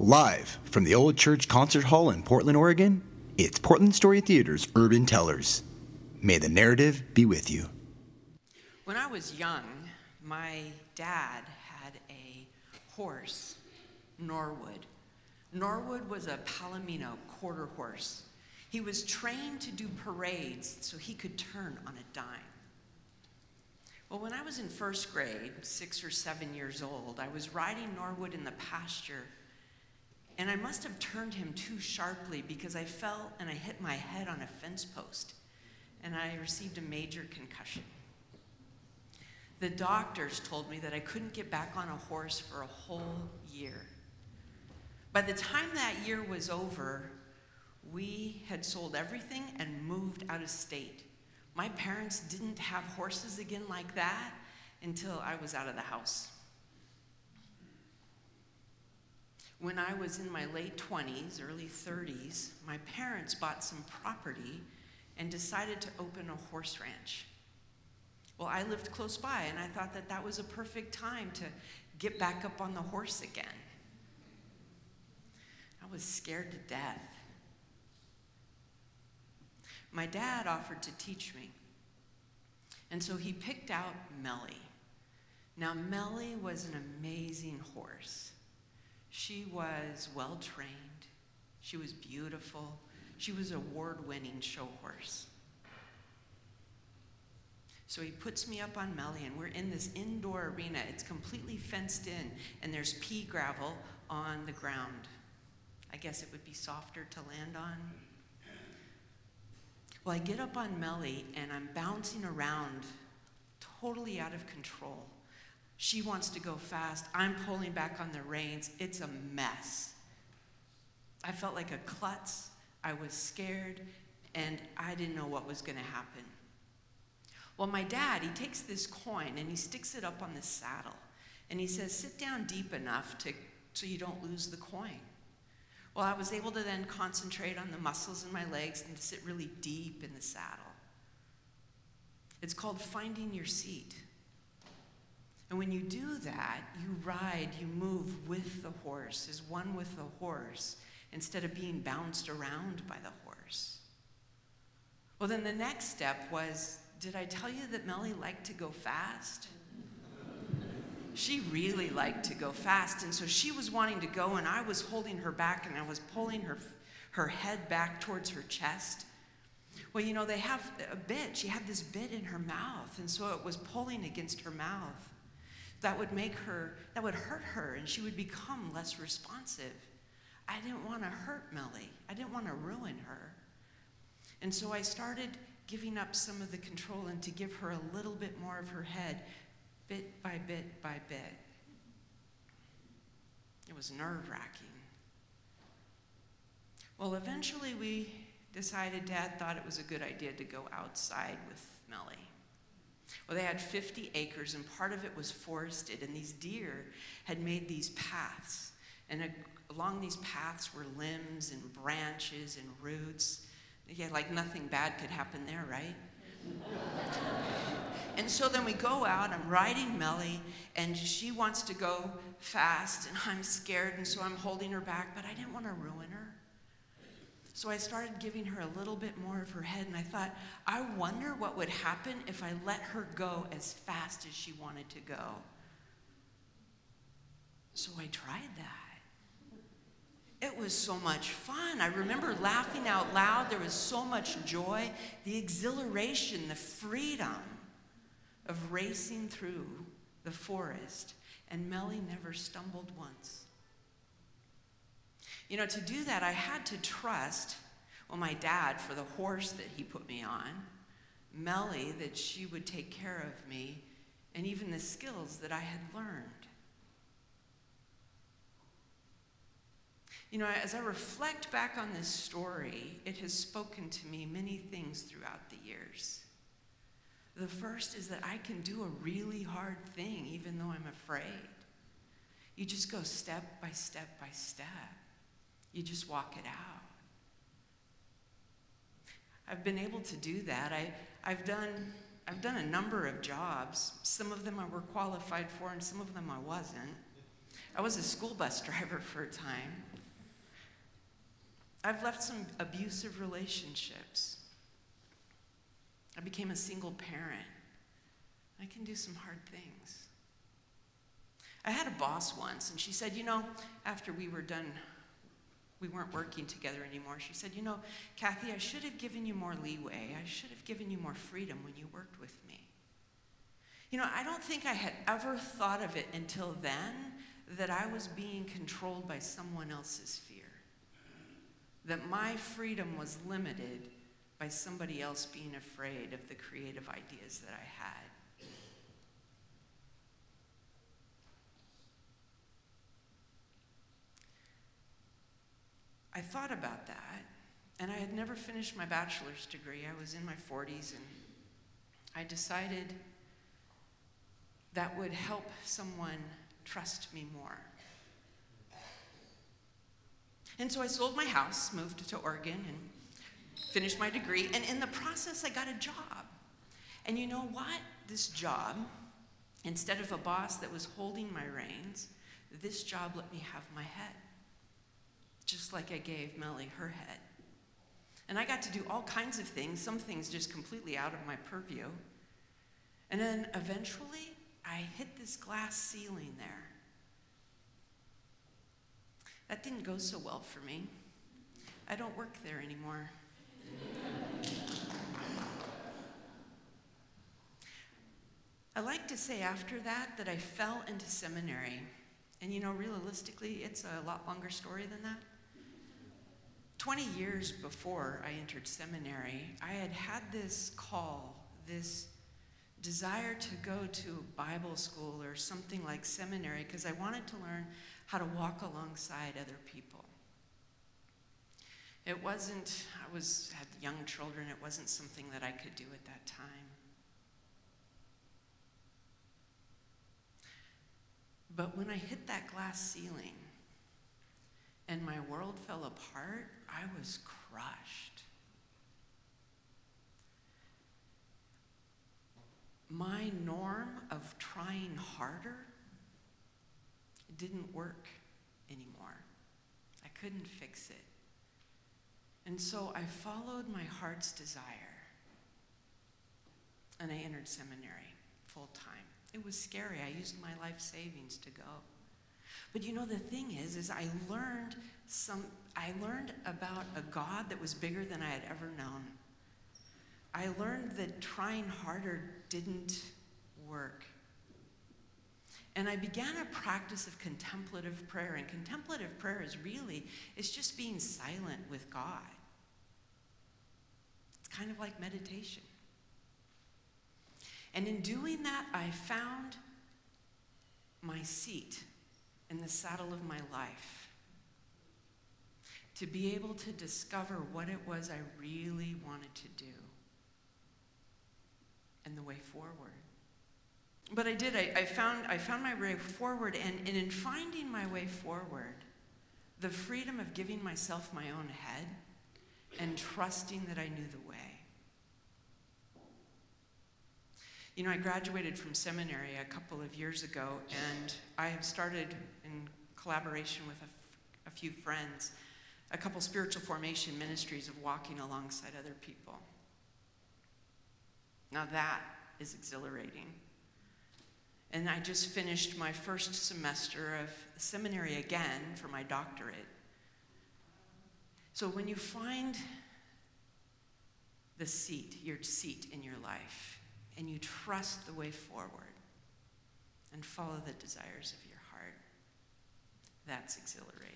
Live from the Old Church Concert Hall in Portland, Oregon, it's Portland Story Theater's Urban Tellers. May the narrative be with you. When I was young, my dad had a horse, Norwood. Norwood was a Palomino quarter horse. He was trained to do parades so he could turn on a dime. Well, when I was in first grade, six or seven years old, I was riding Norwood in the pasture and I must have turned him too sharply because I fell and I hit my head on a fence post and I received a major concussion. The doctors told me that I couldn't get back on a horse for a whole year. By the time that year was over, we had sold everything and moved out of state. My parents didn't have horses again like that until I was out of the house. When I was in my late 20s, early 30s, my parents bought some property and decided to open a horse ranch. Well, I lived close by, and I thought that that was a perfect time to get back up on the horse again. I was scared to death. My dad offered to teach me, and so he picked out Melly. Now, Melly was an amazing horse. She was well trained, she was beautiful, she was award winning show horse. So he puts me up on Melly, and we're in this indoor arena. It's completely fenced in, and there's pea gravel on the ground. I guess it would be softer to land on. Well, I get up on Melly, and I'm bouncing around, totally out of control. She wants to go fast. I'm pulling back on the reins. It's a mess. I felt like a klutz. I was scared, and I didn't know what was going to happen. Well, my dad, he takes this coin and he sticks it up on the saddle. And he says, Sit down deep enough to, so you don't lose the coin. Well, I was able to then concentrate on the muscles in my legs and to sit really deep in the saddle. It's called finding your seat. And when you do that, you ride, you move with the horse, as one with the horse, instead of being bounced around by the horse. Well, then the next step was did I tell you that Melly liked to go fast? She really liked to go fast, and so she was wanting to go, and I was holding her back, and I was pulling her, her head back towards her chest. Well, you know, they have a bit. She had this bit in her mouth, and so it was pulling against her mouth that would make her, that would hurt her, and she would become less responsive. I didn't want to hurt Melly. I didn't want to ruin her. And so I started giving up some of the control and to give her a little bit more of her head, bit by bit by bit. It was nerve wracking. Well, eventually we decided, Dad thought it was a good idea to go outside with Melly. Well, they had 50 acres, and part of it was forested, and these deer had made these paths. And along these paths were limbs and branches and roots. Yeah, like nothing bad could happen there, right? and so then we go out, I'm riding Melly, and she wants to go fast, and I'm scared, and so I'm holding her back, but I didn't want to ruin her. So I started giving her a little bit more of her head, and I thought, I wonder what would happen if I let her go as fast as she wanted to go. So I tried that. It was so much fun. I remember laughing out loud. There was so much joy, the exhilaration, the freedom of racing through the forest. And Melly never stumbled once. You know, to do that, I had to trust, well, my dad for the horse that he put me on, Melly, that she would take care of me, and even the skills that I had learned. You know, as I reflect back on this story, it has spoken to me many things throughout the years. The first is that I can do a really hard thing even though I'm afraid. You just go step by step by step. You just walk it out. I've been able to do that. I, I've, done, I've done a number of jobs. Some of them I were qualified for, and some of them I wasn't. I was a school bus driver for a time. I've left some abusive relationships. I became a single parent. I can do some hard things. I had a boss once, and she said, You know, after we were done, we weren't working together anymore. She said, You know, Kathi, I should have given you more leeway. I should have given you more freedom when you worked with me. You know, I don't think I had ever thought of it until then that I was being controlled by someone else's fear, that my freedom was limited by somebody else being afraid of the creative ideas that I had. Thought about that, and I had never finished my bachelor's degree. I was in my 40s, and I decided that would help someone trust me more. And so I sold my house, moved to Oregon, and finished my degree. And in the process, I got a job. And you know what? This job, instead of a boss that was holding my reins, this job let me have my head, just like I gave Melly her head. And I got to do all kinds of things, some things just completely out of my purview. And then eventually, I hit this glass ceiling there. That didn't go so well for me. I don't work there anymore. I like to say after that that I fell into seminary. And you know, realistically, it's a lot longer story than that. 20 years before I entered seminary, I had had this call, this desire to go to Bible school or something like seminary because I wanted to learn how to walk alongside other people. It wasn't, I was, had young children, it wasn't something that I could do at that time. But when I hit that glass ceiling and my world fell apart, I was crushed. My norm of trying harder didn't work anymore. I couldn't fix it. And so I followed my heart's desire. And I entered seminary full time. It was scary. I used my life savings to go. But you know the thing is is I learned some I learned about a God that was bigger than I had ever known. I learned that trying harder didn't work. And I began a practice of contemplative prayer. And contemplative prayer is really, it's just being silent with God. It's kind of like meditation. And in doing that, I found my seat in the saddle of my life. To be able to discover what it was I really wanted to do and the way forward. But I did, I, I, found, I found my way forward, and, and in finding my way forward, the freedom of giving myself my own head and trusting that I knew the way. You know, I graduated from seminary a couple of years ago, and I have started in collaboration with a, f- a few friends a couple spiritual formation ministries of walking alongside other people. Now that is exhilarating. And I just finished my first semester of seminary again for my doctorate. So when you find the seat, your seat in your life, and you trust the way forward and follow the desires of your heart. That's exhilarating.